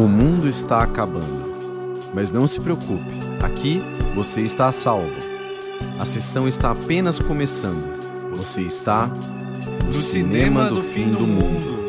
O mundo está acabando. Mas não se preocupe, aqui você está a salvo. A sessão está apenas começando. Você está no, cinema, do, fim do mundo.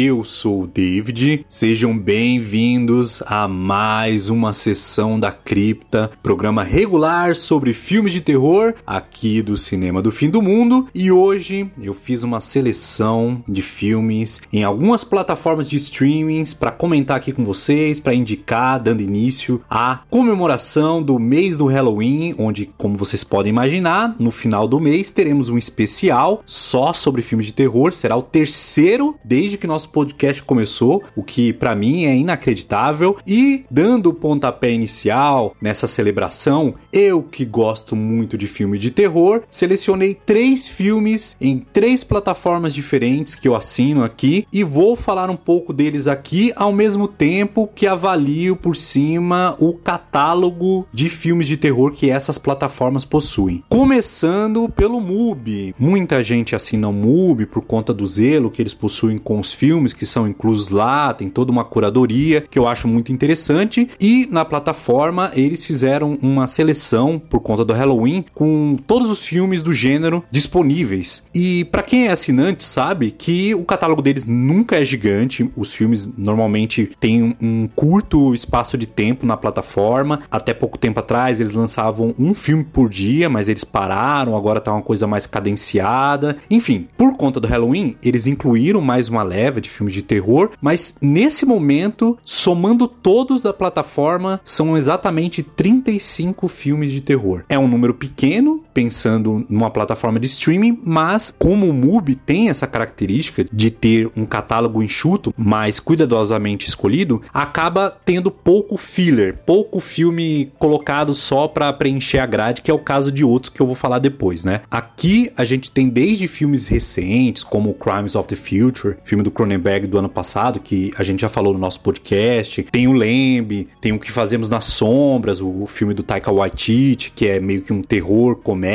Eu sou o David. Sejam bem-vindos a mais uma sessão da Cripta, programa regular sobre filmes de terror aqui do Cinema do Fim do Mundo. E hoje eu fiz uma seleção de filmes em algumas plataformas de streamings para comentar aqui com vocês, para indicar, dando início à comemoração do mês do Halloween, onde, como vocês podem imaginar, no final do mês teremos um especial só sobre filmes de terror. Será o terceiro desde que nosso podcast começou, o que para mim é inacreditável. E dando o pontapé inicial nessa celebração, eu que gosto muito de filme de terror, selecionei três filmes em três plataformas diferentes que eu assino aqui e vou falar um pouco deles aqui ao mesmo tempo que avalio por cima o catálogo de filmes de terror que essas plataformas possuem. Começando pelo MUBI. Muita gente assina o MUBI por conta do zelo que eles possuem com os filmes que são inclusos lá, tem toda uma curadoria que eu acho muito interessante. E na plataforma eles fizeram uma seleção por conta do Halloween com todos os filmes do gênero disponíveis. E para quem é assinante sabe que o catálogo deles nunca é gigante, os filmes normalmente têm um curto espaço de tempo na plataforma. Até pouco tempo atrás eles lançavam um filme por dia, mas eles pararam, agora tá uma coisa mais cadenciada. Enfim, por conta do Halloween, eles incluíram mais uma leva de filmes de terror, mas nesse momento, somando todos da plataforma, são exatamente 35 filmes de terror. É um número pequeno, pensando numa plataforma de streaming, mas como o MUBI tem essa característica de ter um catálogo enxuto, mas cuidadosamente escolhido, acaba tendo pouco filler, pouco filme colocado só para preencher a grade, que é o caso de outros que eu vou falar depois, né? Aqui a gente tem desde filmes recentes, como Crimes of the Future, filme do Cronenberg do ano passado, que a gente já falou no nosso podcast. Tem o Lembe, tem o Que Fazemos nas Sombras, o, filme do Taika Waititi, que é meio que um terror, comédia,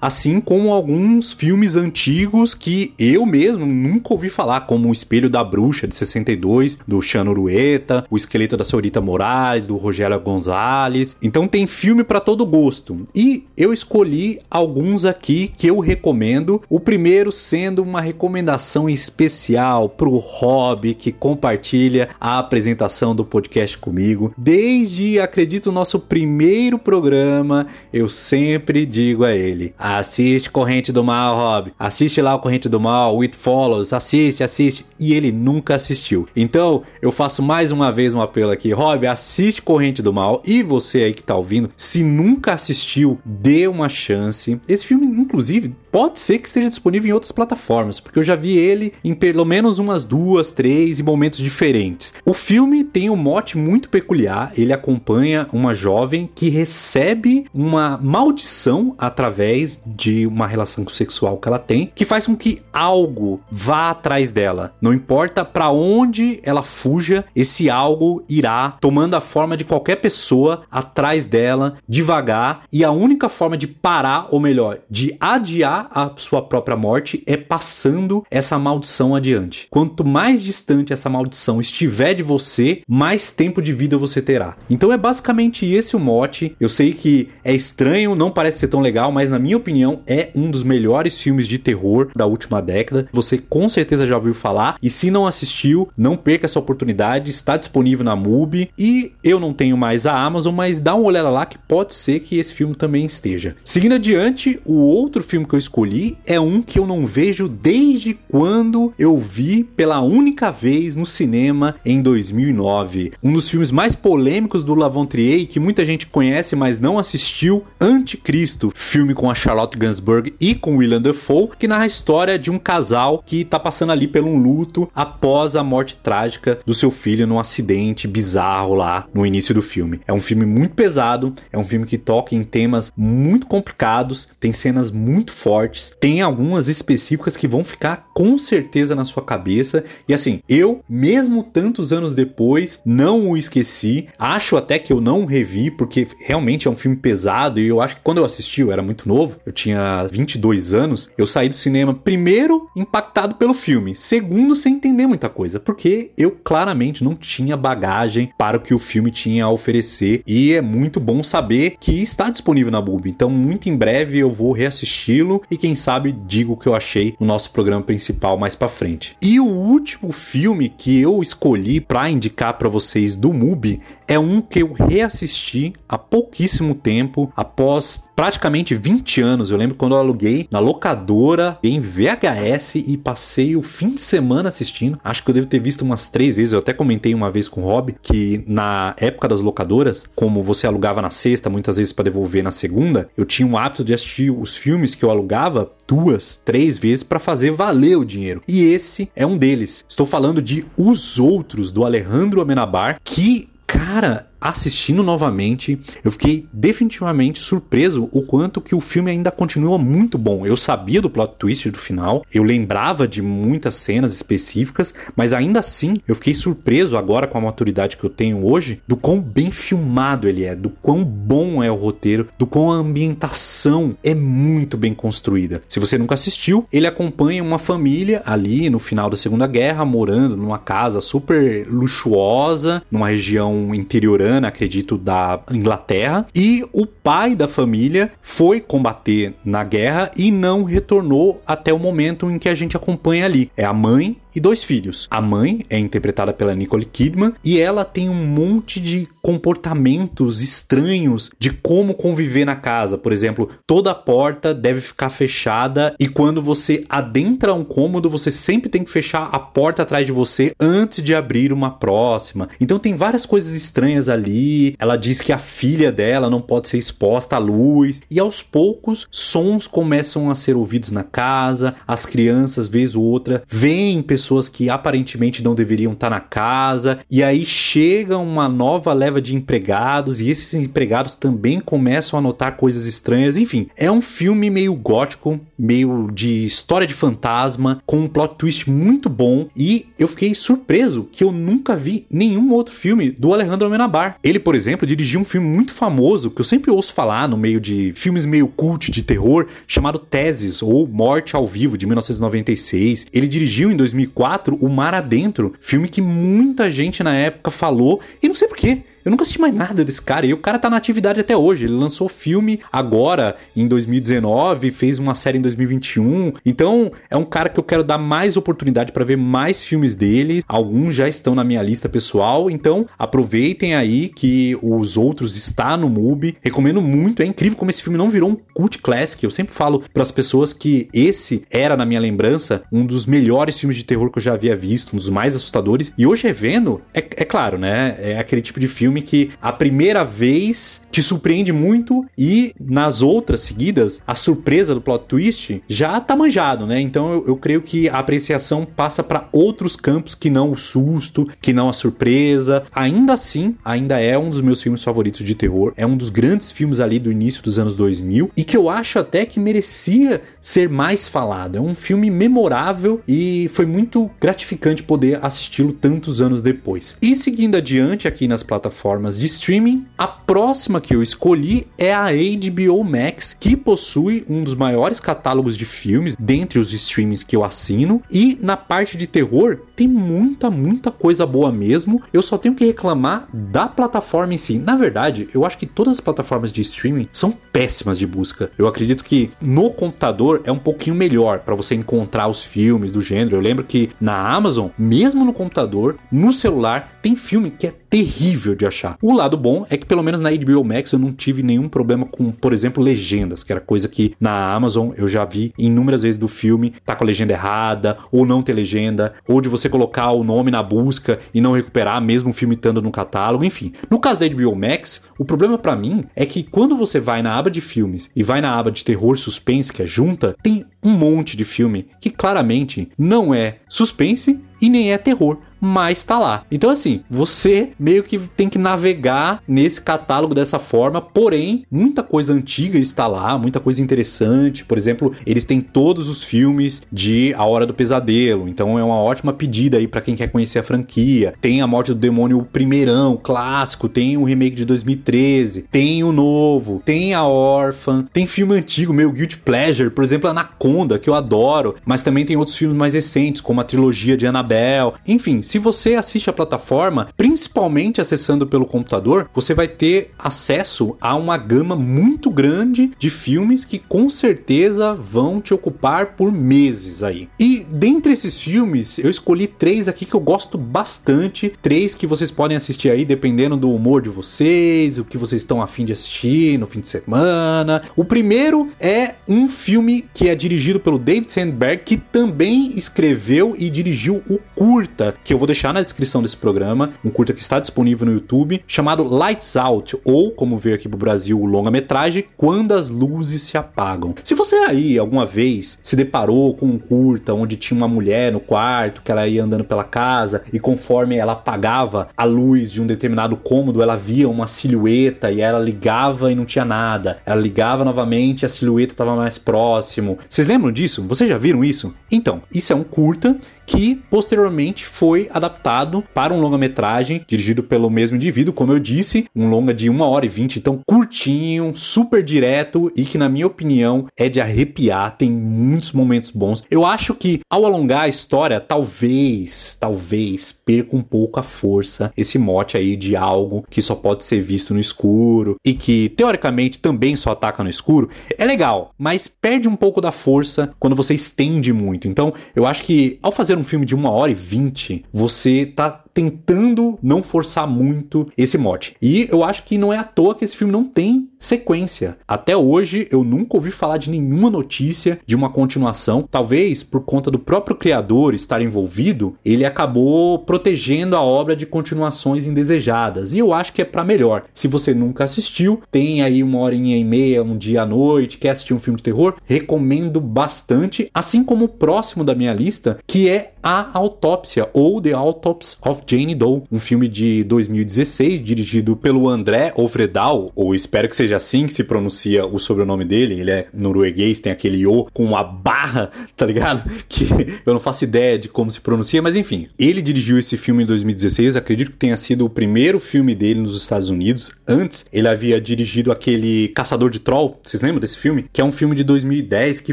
assim como alguns filmes antigos que eu mesmo nunca ouvi falar, como O Espelho da Bruxa, de 62, do Chano Urueta, O Esqueleto da Senhorita Morales, do Rogério Gonzalez. Então tem filme para todo gosto. E eu escolhi alguns aqui que eu recomendo. O primeiro sendo uma recomendação especial especial pro Rob que compartilha a apresentação do podcast comigo. Desde, acredito, o nosso primeiro programa, eu sempre digo a ele: assiste Corrente do Mal, Rob. Assiste lá o Corrente do Mal, It Follows, assiste, assiste. E ele nunca assistiu. Então, eu faço mais uma vez um apelo aqui: Rob, assiste Corrente do Mal. E você aí que tá ouvindo, se nunca assistiu, dê uma chance. Esse filme, inclusive, pode ser que esteja disponível em outras plataformas, porque eu já vi ele em pelo menos umas duas, três em momentos diferentes. O filme tem um mote muito peculiar, ele acompanha uma jovem que recebe uma maldição através de uma relação sexual que ela tem, que faz com que algo vá atrás dela. Não importa para onde ela fuja, esse algo irá tomando a forma de qualquer pessoa atrás dela, devagar, e a única forma de parar, ou melhor, de adiar a sua própria morte é passando essa maldição adiante. Quanto mais distante essa maldição estiver de você, mais tempo de vida você terá. Então é basicamente esse o mote. Eu sei que é estranho, não parece ser tão legal, mas na minha opinião é um dos melhores filmes de terror da última década. Você com certeza já ouviu falar e se não assistiu, não perca essa oportunidade. Está disponível na MUBI e eu não tenho mais a Amazon, mas dá uma olhada lá que pode ser que esse filme também esteja. Seguindo adiante, o outro filme que eu escolhi é um que eu não vejo desde quando eu vi pela única vez no cinema em 2009. Um dos filmes mais polêmicos do Lavon Trier que muita gente conhece, mas não assistiu, Anticristo, filme com a Charlotte Gainsbourg e com William Dafoe, que narra a história de um casal que tá passando ali por um luto após a morte trágica do seu filho num acidente bizarro lá no início do filme. É um filme muito pesado, é um filme que toca em temas muito complicados, tem cenas muito fortes, tem algumas específicas que vão ficar com certeza na sua cabeça. E assim, eu, mesmo tantos anos depois, não o esqueci. Acho até que eu não revi, porque realmente é um filme pesado. E eu acho que quando eu assisti, eu era muito novo, eu tinha 22 anos. Eu saí do cinema, primeiro, impactado pelo filme, segundo, sem entender muita coisa, porque eu claramente não tinha bagagem para o que o filme tinha a oferecer. E é muito bom saber que está disponível na Bub. Então, muito em breve eu vou reassisti-lo e quem sabe digo o que eu achei no nosso programa principal mais para frente. E o último filme que eu escolhi para indicar para vocês do MUBI é um que eu reassisti há pouquíssimo tempo, após praticamente 20 anos. Eu lembro quando eu aluguei na locadora em VHS e passei o fim de semana assistindo. Acho que eu devo ter visto umas três vezes. Eu até comentei uma vez com o Rob que na época das locadoras, como você alugava na sexta, muitas vezes para devolver na segunda, eu tinha o hábito de assistir os filmes que eu alugava duas, três vezes para fazer valer o dinheiro. E esse é um deles. Estou falando de Os Outros do Alejandro Amenabar, que cara, assistindo novamente, eu fiquei definitivamente surpreso o quanto que o filme ainda continua muito bom. Eu sabia do plot twist do final, eu lembrava de muitas cenas específicas, mas ainda assim eu fiquei surpreso agora com a maturidade que eu tenho hoje do quão bem filmado ele é, do quão bom é o roteiro, do quão a ambientação é muito bem construída. Se você nunca assistiu, ele acompanha uma família ali no final da Segunda Guerra morando numa casa super luxuosa, numa região interiorana acredito, da Inglaterra, e o pai da família foi combater na guerra e não retornou até o momento em que a gente acompanha ali. É a mãe e dois filhos. A mãe é interpretada pela Nicole Kidman e ela tem um monte de comportamentos estranhos de como conviver na casa. Por exemplo, toda porta deve ficar fechada e quando você adentra um cômodo, você sempre tem que fechar a porta atrás de você antes de abrir uma próxima. Então tem várias coisas estranhas ali. Ela diz que a filha dela não pode ser exposta à luz e aos poucos sons começam a ser ouvidos na casa. As crianças, vez ou outra, veem pessoas pessoas que aparentemente não deveriam estar na casa, e aí chega uma nova leva de empregados, e esses empregados também começam a notar coisas estranhas. Enfim, é um filme meio gótico, meio de história de fantasma, com um plot twist muito bom, e eu fiquei surpreso que eu nunca vi nenhum outro filme do Alejandro Amenabar. Ele, por exemplo, dirigiu um filme muito famoso que eu sempre ouço falar no meio de filmes meio cult de terror, chamado Teses ou Morte ao Vivo de 1996. Ele dirigiu em 2004 2004, O Mar Adentro, filme que muita gente na época falou, e não sei porquê. Eu nunca assisti mais nada desse cara. E o cara tá na atividade até hoje. Ele lançou filme agora, em 2019, fez uma série em 2021. Então, é um cara que eu quero dar mais oportunidade para ver mais filmes dele. Alguns já estão na minha lista pessoal. Então, aproveitem aí que os outros está no MUBI. Recomendo muito. É incrível como esse filme não virou um cult classic. Eu sempre falo para as pessoas que esse era, na minha lembrança, um dos melhores filmes de terror que eu já havia visto, um dos mais assustadores. E hoje revendo, é, é claro, né? É aquele tipo de filme filme que a primeira vez te surpreende muito e nas outras seguidas, a surpresa do plot twist já tá manjado, né? Então eu, eu creio que a apreciação passa para outros campos que não o susto, que não a surpresa. Ainda assim, ainda é um dos meus filmes favoritos de terror. É um dos grandes filmes ali do início dos anos 2000 e que eu acho até que merecia ser mais falado. É um filme memorável e foi muito gratificante poder assisti-lo tantos anos depois. E seguindo adiante aqui nas plataformas plataformas de streaming. A próxima que eu escolhi é a HBO Max, que possui um dos maiores catálogos de filmes dentre os streamings que eu assino. E na parte de terror, tem muita, muita coisa boa mesmo. Eu só tenho que reclamar da plataforma em si. Na verdade, eu acho que todas as plataformas de streaming são péssimas de busca. Eu acredito que no computador é um pouquinho melhor para você encontrar os filmes do gênero. Eu lembro que na Amazon, mesmo no computador, no celular, tem filme que é terrível de achar. O lado bom é que pelo menos na HBO Max eu não tive nenhum problema com, por exemplo, legendas, que era coisa que na Amazon eu já vi inúmeras vezes do filme, tá com a legenda errada, ou não ter legenda, ou de você colocar o nome na busca e não recuperar, mesmo o filme estando no catálogo, enfim. No caso da HBO Max, o problema para mim é que quando você vai na aba de filmes e vai na aba de terror suspense, que é junta, tem um monte de filme que claramente não é suspense e nem é terror mas tá lá. Então, assim, você meio que tem que navegar nesse catálogo dessa forma, porém, muita coisa antiga está lá, muita coisa interessante. Por exemplo, eles têm todos os filmes de A Hora do Pesadelo, então é uma ótima pedida aí para quem quer conhecer a franquia. Tem A Morte do Demônio primeirão, clássico, tem o remake de 2013, tem o novo, tem a Órfã, tem filme antigo, meu Guilty Pleasure, por exemplo, Anaconda, que eu adoro, mas também tem outros filmes mais recentes, como a trilogia de Annabelle. Enfim, se você assiste a plataforma, principalmente acessando pelo computador, você vai ter acesso a uma gama muito grande de filmes que com certeza vão te ocupar por meses aí. E dentre esses filmes, eu escolhi três aqui que eu gosto bastante, três que vocês podem assistir aí dependendo do humor de vocês, o que vocês estão afim de assistir no fim de semana. O primeiro é um filme que é dirigido pelo David Sandberg, que também escreveu e dirigiu o curta, que eu vou deixar na descrição desse programa, um curta que está disponível no YouTube, chamado Lights Out, ou, como veio aqui pro Brasil, o longa-metragem Quando as Luzes Se Apagam. Se você aí alguma vez se deparou com um curta onde tinha uma mulher no quarto, que ela ia andando pela casa e conforme ela apagava a luz de um determinado cômodo, ela via uma silhueta e ela ligava e não tinha nada. Ela ligava novamente e a silhueta estava mais próximo. Vocês lembram disso? Vocês já viram isso? Então, isso é um curta que posteriormente foi adaptado para um longa-metragem dirigido pelo mesmo indivíduo, como eu disse, um longa de 1 hora e 20, então curtinho, super direto e que, na minha opinião, é de arrepiar, tem muitos momentos bons. Eu acho que ao alongar a história, talvez, talvez perca um pouco a força esse mote aí de algo que só pode ser visto no escuro e que teoricamente também só ataca no escuro. É legal, mas perde um pouco da força quando você estende muito. Então, eu acho que ao fazer um filme de uma hora e vinte, você tá tentando não forçar muito esse mote. E eu acho que não é à toa que esse filme não tem sequência. Até hoje eu nunca ouvi falar de nenhuma notícia de uma continuação. Talvez por conta do próprio criador estar envolvido, ele acabou protegendo a obra de continuações indesejadas. E eu acho que é para melhor. Se você nunca assistiu, tem aí uma horinha e meia, um dia à noite, quer assistir um filme de terror, recomendo bastante. Assim como o próximo da minha lista, que é A Autópsia ou The Autopsy of Jane Doe, um filme de 2016 dirigido pelo André Ovredal, ou espero que seja assim que se pronuncia o sobrenome dele, ele é norueguês, tem aquele O com uma barra, tá ligado? Que eu não faço ideia de como se pronuncia, mas enfim, ele dirigiu esse filme em 2016, acredito que tenha sido o primeiro filme dele nos Estados Unidos. Antes, ele havia dirigido aquele Caçador de Troll, vocês lembram desse filme? Que é um filme de 2010 que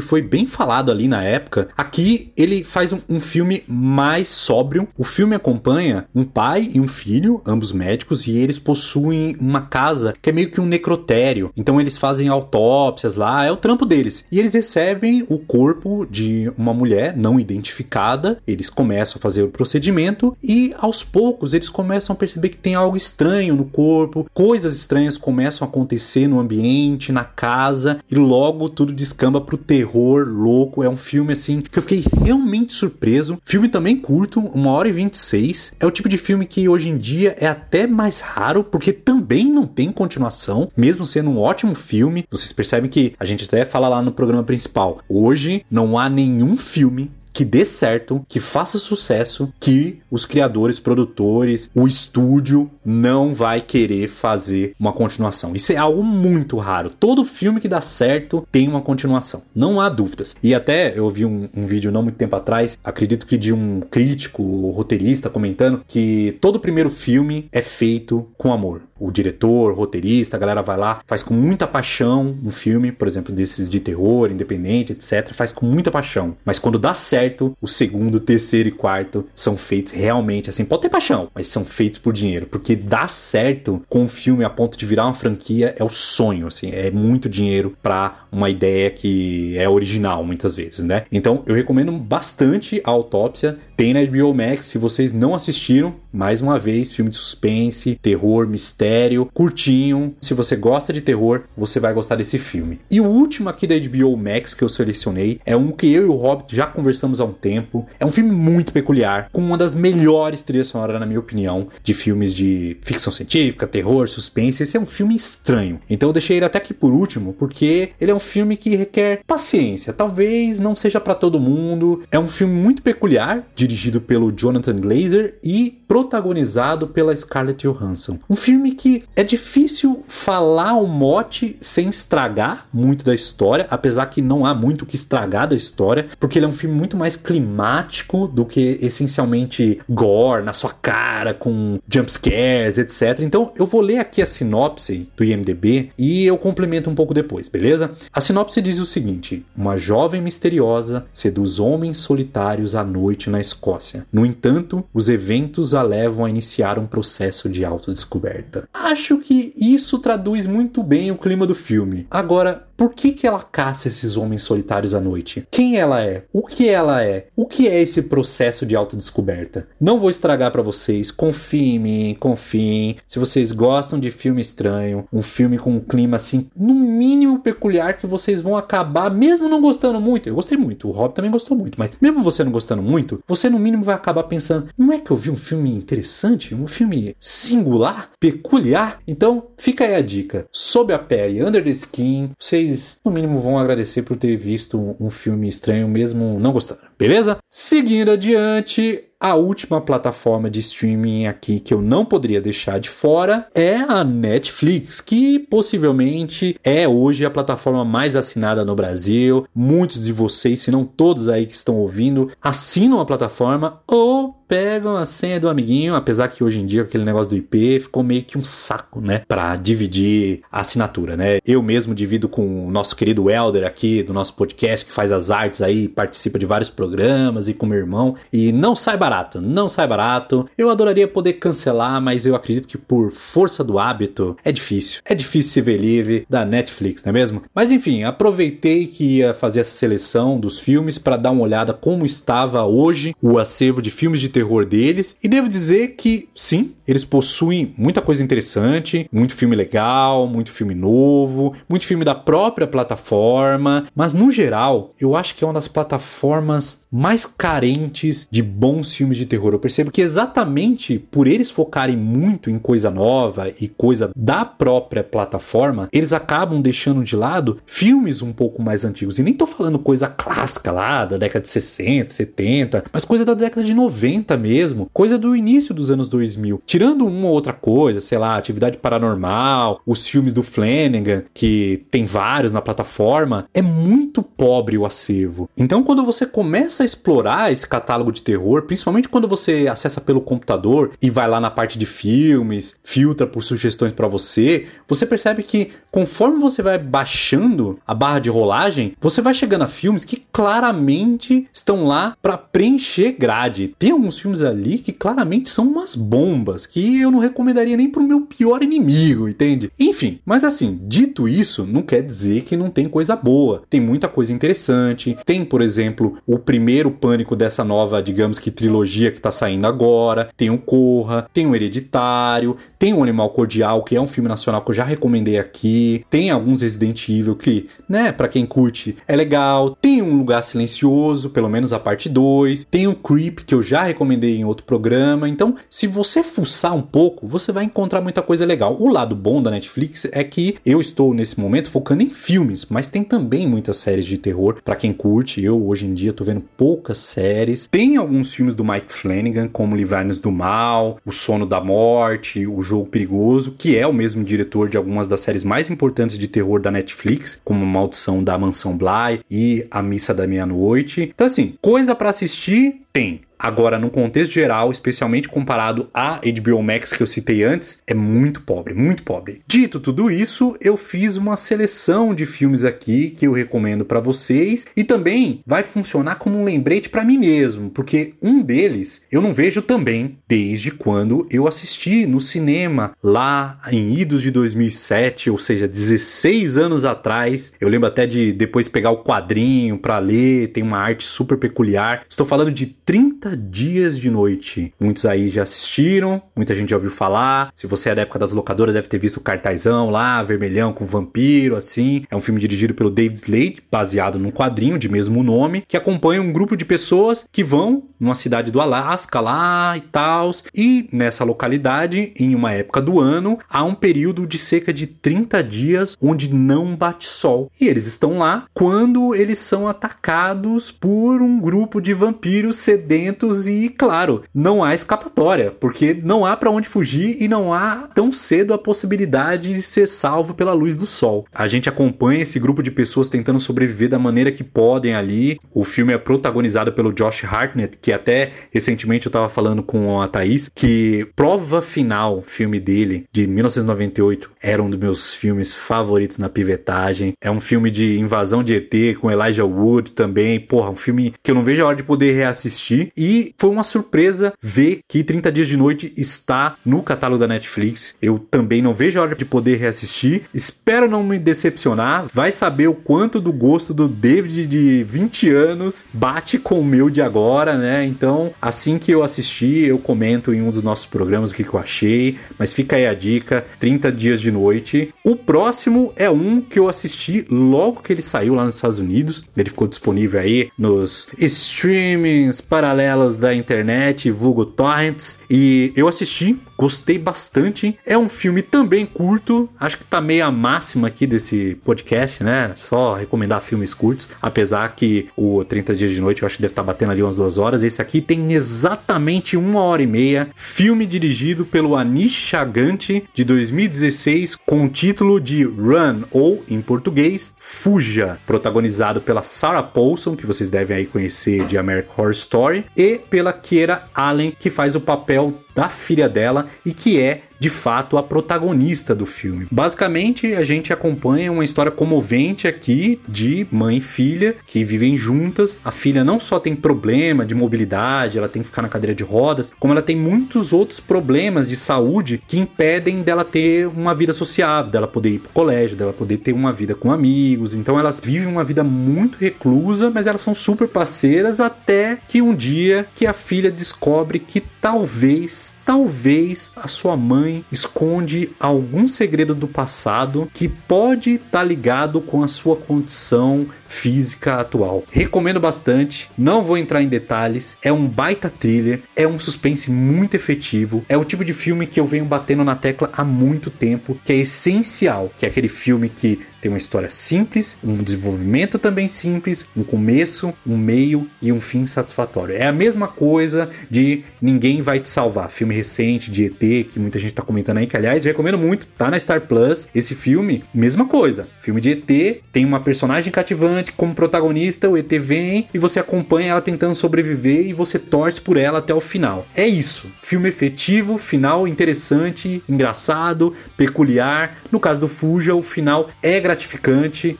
foi bem falado ali na época. Aqui ele faz um, um filme mais sóbrio. O filme acompanha um pai e um filho, ambos médicos, e eles possuem uma casa que é meio que um necrotério. Então eles fazem autópsias lá, é o trampo deles. E eles recebem o corpo de uma mulher não identificada, eles começam a fazer o procedimento e aos poucos eles começam a perceber que tem algo estranho no corpo, coisas estranhas começam a acontecer no ambiente, na casa, e logo tudo descamba pro terror louco. É um filme assim que eu fiquei realmente surpreso. Filme também curto, uma hora e 26. É o tipo de filme que hoje em dia é até mais raro, porque também não tem continuação, mesmo sendo um ótimo filme. Vocês percebem que a gente até fala lá no programa principal. Hoje não há nenhum filme que dê certo, que faça sucesso, que os criadores, produtores, o estúdio não vai querer fazer uma continuação. Isso é algo muito raro. Todo filme que dá certo tem uma continuação, não há dúvidas. E até eu vi um, um vídeo não muito tempo atrás, acredito que de um crítico, roteirista, comentando que todo primeiro filme é feito com amor. O diretor, o roteirista, a galera vai lá, faz com muita paixão um filme, por exemplo, desses de terror, independente, etc. Faz com muita paixão. Mas quando dá certo, o segundo, terceiro e quarto são feitos realmente assim. Pode ter paixão, mas são feitos por dinheiro. Porque dá certo com um filme a ponto de virar uma franquia é o sonho, assim. É muito dinheiro para uma ideia que é original, muitas vezes, né? Então eu recomendo bastante a autópsia. Tem na HBO Max, se vocês não assistiram, mais uma vez, filme de suspense, terror, mistério, curtinho. Se você gosta de terror, você vai gostar desse filme. E o último aqui da HBO Max que eu selecionei é um que eu e o Hobbit já conversamos há um tempo. É um filme muito peculiar, com uma das melhores trilhas sonoras, na minha opinião, de filmes de ficção científica, terror, suspense. Esse é um filme estranho. Então eu deixei ele até aqui por último, porque ele é um filme que requer paciência. Talvez não seja para todo mundo. É um filme muito peculiar, dirigido pelo Jonathan Glazer e protagonizado pela Scarlett Johansson. Um filme que é difícil falar o mote sem estragar muito da história, apesar que não há muito o que estragar da história, porque ele é um filme muito mais climático do que essencialmente gore na sua cara, com jump scares, etc. Então eu vou ler aqui a sinopse do IMDb e eu complemento um pouco depois, beleza? A sinopse diz o seguinte: uma jovem misteriosa seduz homens solitários à noite na Escócia. No entanto, os eventos a levam a iniciar um processo de autodescoberta. Acho que isso traduz muito bem o clima do filme. Agora, por que, que ela caça esses homens solitários à noite? Quem ela é? O que ela é? O que é esse processo de autodescoberta? Não vou estragar para vocês. Confiem em mim, confiem. Se vocês gostam de filme estranho, um filme com um clima assim, no mínimo peculiar, que vocês vão acabar, mesmo não gostando muito. Eu gostei muito, o Rob também gostou muito, mas mesmo você não gostando muito, você no mínimo vai acabar pensando: não é que eu vi um filme interessante? Um filme singular? Peculiar? Então, fica aí a dica. Sob a pele, Under the Skin, vocês vocês, no mínimo, vão agradecer por ter visto um filme estranho, mesmo não gostando. Beleza? Seguindo adiante, a última plataforma de streaming aqui que eu não poderia deixar de fora é a Netflix, que possivelmente é hoje a plataforma mais assinada no Brasil. Muitos de vocês, se não todos aí que estão ouvindo, assinam a plataforma ou pegam a senha do amiguinho, apesar que hoje em dia aquele negócio do IP ficou meio que um saco, né, para dividir a assinatura, né? Eu mesmo divido com o nosso querido Elder aqui do nosso podcast que faz as artes aí, participa de vários programas e com meu irmão e não sai barato, não sai barato. Eu adoraria poder cancelar, mas eu acredito que por força do hábito é difícil. É difícil se ver livre da Netflix, não é mesmo? Mas enfim, aproveitei que ia fazer essa seleção dos filmes para dar uma olhada como estava hoje o acervo de filmes de terror deles e devo dizer que sim, eles possuem muita coisa interessante, muito filme legal, muito filme novo, muito filme da própria plataforma, mas no geral, eu acho que é uma das plataformas mais carentes de bons filmes de terror. Eu percebo que exatamente por eles focarem muito em coisa nova e coisa da própria plataforma, eles acabam deixando de lado filmes um pouco mais antigos. E nem tô falando coisa clássica lá da década de 60, 70, mas coisa da década de 90 mesmo, coisa do início dos anos 2000. Tirando uma ou outra coisa, sei lá, atividade paranormal, os filmes do Flanagan, que tem vários na plataforma, é muito pobre o acervo. Então quando você começa a explorar esse catálogo de terror, principalmente quando você acessa pelo computador e vai lá na parte de filmes, filtra por sugestões para você, você percebe que conforme você vai baixando a barra de rolagem, você vai chegando a filmes que claramente estão lá para preencher grade. Tem alguns filmes ali que claramente são umas bombas que eu não recomendaria nem pro meu pior inimigo, entende? Enfim, mas assim, dito isso, não quer dizer que não tem coisa boa. Tem muita coisa interessante. Tem, por exemplo, o primeiro primeiro pânico dessa nova, digamos que trilogia que tá saindo agora. Tem o Corra, tem o Hereditário, tem o Animal Cordial, que é um filme nacional que eu já recomendei aqui. Tem alguns Resident Evil que, né, para quem curte, é legal. Tem um Lugar Silencioso, pelo menos a parte 2. Tem o Creep, que eu já recomendei em outro programa. Então, se você fuçar um pouco, você vai encontrar muita coisa legal. O lado bom da Netflix é que eu estou nesse momento focando em filmes, mas tem também muitas séries de terror para quem curte. Eu hoje em dia tô vendo poucas séries. Tem alguns filmes do Mike Flanagan, como Livrar-nos do Mal, O Sono da Morte, O Jogo Perigoso, que é o mesmo diretor de algumas das séries mais importantes de terror da Netflix, como Maldição da Mansão Bly e A Missa da Meia-Noite. Então, assim, coisa para assistir Tem. Agora, no contexto geral, especialmente comparado à HBO Max que eu citei antes, é muito pobre, muito pobre. Dito tudo isso, eu fiz uma seleção de filmes aqui que eu recomendo para vocês e também vai funcionar como um lembrete para mim mesmo, porque um deles eu não vejo também desde quando eu assisti no cinema lá em idos de 2007, ou seja, 16 anos atrás. Eu lembro até de depois pegar o quadrinho para ler, tem uma arte super peculiar. Estou falando de 30 30 Dias de Noite. Muitos aí já assistiram, muita gente já ouviu falar. Se você é da época das locadoras, deve ter visto o cartazão lá, vermelhão com vampiro, assim. É um filme dirigido pelo David Slade, baseado num quadrinho de mesmo nome, que acompanha um grupo de pessoas que vão numa cidade do Alasca lá e tal. E nessa localidade, em uma época do ano, há um período de cerca de 30 dias onde não bate sol. E eles estão lá quando eles são atacados por um grupo de vampiros sedentos e, claro, não há escapatória, porque não há para onde fugir e não há tão cedo a possibilidade de ser salvo pela luz do sol. A gente acompanha esse grupo de pessoas tentando sobreviver da maneira que podem ali. O filme é protagonizado pelo Josh Hartnett, que até recentemente eu tava falando com a Thaís, que Prova Final, filme dele, de 1998, era um dos meus filmes favoritos na pivetagem. É um filme de invasão de ET com Elijah Wood também. Porra, um filme que eu não vejo a hora de poder reassistir. E foi uma surpresa ver que 30 Dias de Noite está no catálogo da Netflix. Eu também não vejo a hora de poder reassistir. Espero não me decepcionar. Vai saber o quanto do gosto do David de 20 anos bate com o meu de agora, né? Então, assim que eu assistir, eu comento em um dos nossos programas o que, eu achei. Mas fica aí a dica: 30 Dias de Noite. O próximo é um que eu assisti logo que ele saiu lá nos Estados Unidos. Ele ficou disponível aí nos streamings paralelos da internet, vulgo torrents, e eu assisti, gostei bastante. É um filme também curto, acho que tá meio a máxima aqui desse podcast, né? Só recomendar filmes curtos, apesar que o 30 Dias de Noite eu acho que deve estar tá batendo ali umas duas horas. Esse aqui tem exatamente uma hora e meia. Filme dirigido pelo Anish Chaganti de 2016 com o título de Run, ou em português, Fuja, protagonizado pela Sarah Paulson, que vocês devem aí conhecer de American Horror Story, e pela Kiera Allen, que faz o papel da filha dela e que é de fato a protagonista do filme. Basicamente, a gente acompanha uma história comovente aqui de mãe e filha que vivem juntas. A filha não só tem problema de mobilidade, ela tem que ficar na cadeira de rodas, como ela tem muitos outros problemas de saúde que impedem dela ter uma vida sociável, dela poder ir pro colégio, dela poder ter uma vida com amigos. Então elas vivem uma vida muito reclusa, mas elas são super parceiras até que um dia que a filha descobre que talvez, talvez a sua mãe mãe esconde algum segredo do passado que pode estar tá ligado com a sua condição física atual. Recomendo bastante, não vou entrar em detalhes, é um baita thriller, é um suspense muito efetivo, é o tipo de filme que eu venho batendo na tecla há muito tempo, que é essencial, que é aquele filme que tem uma história simples, um desenvolvimento também simples, um começo, um meio e um fim satisfatório. É a mesma coisa de Ninguém Vai Te Salvar, filme recente de ET, que muita gente tá comentando aí, que aliás recomendo muito, tá na Star Plus. Esse filme, mesma coisa. Filme de ET, tem uma personagem cativante como protagonista, o ET vem e você acompanha ela tentando sobreviver e você torce por ela até o final. É isso. Filme efetivo, final interessante, engraçado, peculiar. No caso do Fuja, o final é gratificante.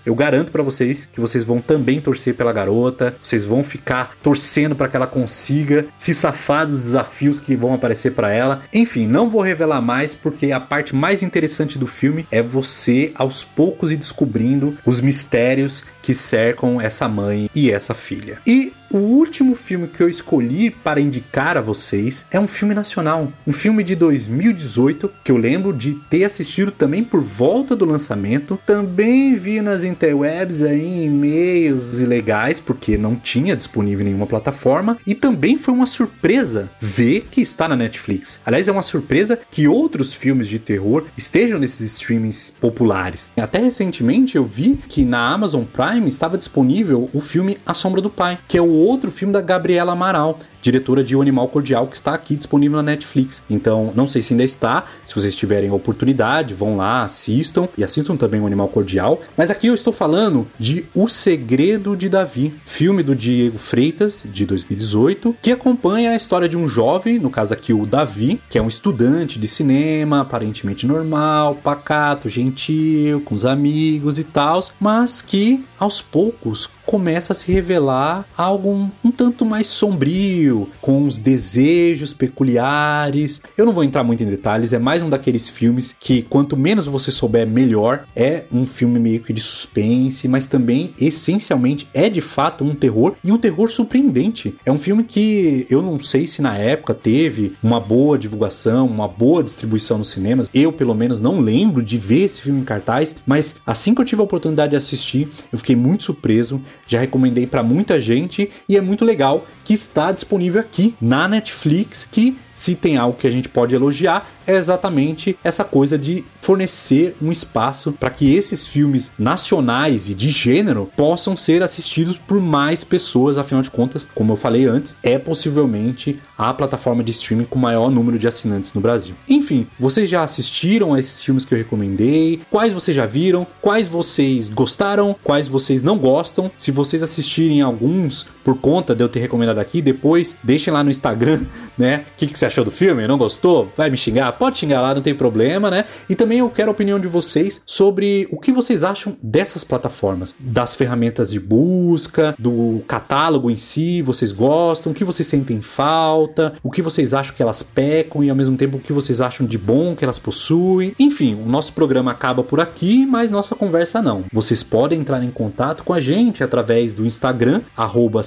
Eu garanto para vocês que vocês vão também torcer pela garota, vocês vão ficar torcendo para que ela consiga se safar dos desafios que vão aparecer para ela. Enfim, não vou revelar mais porque a parte mais interessante do filme é você aos poucos ir descobrindo os mistérios que cercam essa mãe e essa filha. E o último filme que eu escolhi para indicar a vocês é um filme nacional, um filme de 2018 que eu lembro de ter assistido também por volta do lançamento. Também vi nas interwebs aí e-mails ilegais porque não tinha disponível nenhuma plataforma e também foi uma surpresa ver que está na Netflix. Aliás, é uma surpresa que outros filmes de terror estejam nesses streamings populares. Até recentemente eu vi que na Amazon Prime estava disponível o filme A Sombra do Pai, que é o outro filme da Gabriela Amaral, diretora de O Animal Cordial, que está aqui disponível na Netflix. Então, não sei se ainda está. Se vocês tiverem oportunidade, vão lá, assistam e assistam também O Animal Cordial. Mas aqui eu estou falando de O Segredo de Davi, filme do Diego Freitas, de 2018, que acompanha a história de um jovem, no caso aqui o Davi, que é um estudante de cinema, aparentemente normal, pacato, gentil, com os amigos e tal, mas que aos poucos começa a se revelar algo um, um, tanto mais sombrio, com os desejos peculiares. Eu não vou entrar muito em detalhes, é mais um daqueles filmes que quanto menos você souber, melhor. É um filme meio que de suspense, mas também essencialmente é de fato um terror e um terror surpreendente. É um filme que eu não sei se na época teve uma boa divulgação, uma boa distribuição nos cinemas. Eu, pelo menos, não lembro de ver esse filme em cartaz, mas assim que eu tive a oportunidade de assistir, eu fiquei muito surpreso já recomendei para muita gente e é muito legal que está disponível aqui na Netflix, que se tem algo que a gente pode elogiar é exatamente essa coisa de fornecer um espaço para que esses filmes nacionais e de gênero possam ser assistidos por mais pessoas, afinal de contas, como eu falei antes, é possivelmente a plataforma de streaming com maior número de assinantes no Brasil. Enfim, vocês já assistiram a esses filmes que eu recomendei? Quais vocês já viram? Quais vocês gostaram? Quais vocês não gostam? Se vocês assistirem alguns por conta de eu ter recomendado aqui, depois deixem lá no Instagram, né? O que, que você achou do filme? Não gostou? Vai me xingar? Pode xingar lá, não tem problema, né? E também eu quero a opinião de vocês sobre o que vocês acham dessas plataformas, das ferramentas de busca, do catálogo em si, vocês gostam, o que vocês sentem falta, o que vocês acham que elas pecam e ao mesmo tempo o que vocês acham de bom que elas possuem. Enfim, o nosso programa acaba por aqui, mas nossa conversa não. Vocês podem entrar em contato com a gente através do Instagram, arroba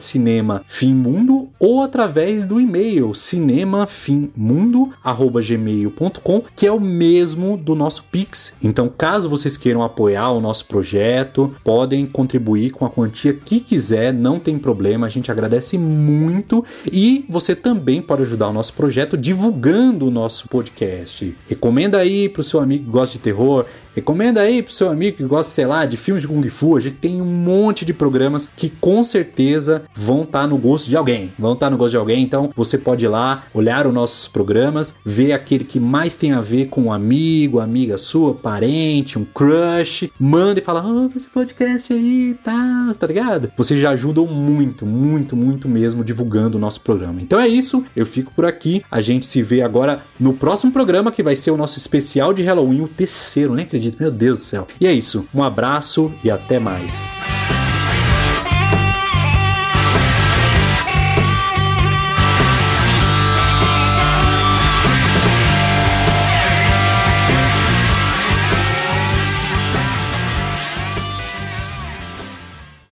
cinemafimmundo, ou através do e-mail cinemafimmundo@gmail.com, que é o mesmo do nosso Pix. Então, caso vocês queiram apoiar o nosso projeto, podem contribuir com a quantia que quiser, não tem problema, a gente agradece muito e você também pode ajudar o nosso projeto divulgando o nosso podcast. Recomenda aí pro seu amigo que gosta de terror, Recomenda aí pro seu amigo que gosta, sei lá, de filmes de Kung Fu. A gente tem um monte de programas que com certeza vão estar tá no gosto de alguém. Vão estar no gosto de alguém. Então você pode ir lá, olhar os nossos programas, ver aquele que mais tem a ver com um amigo, amiga sua, parente, um crush. Manda e fala: Ah, oh, esse podcast aí, tá, tá ligado? Vocês já ajudam muito, muito, muito mesmo divulgando o nosso programa. Então é isso. Eu fico por aqui. A gente se vê agora no próximo programa que vai ser o nosso especial de Halloween, o terceiro, né? acredito. Meu Deus do céu. E é isso. Um abraço e até mais.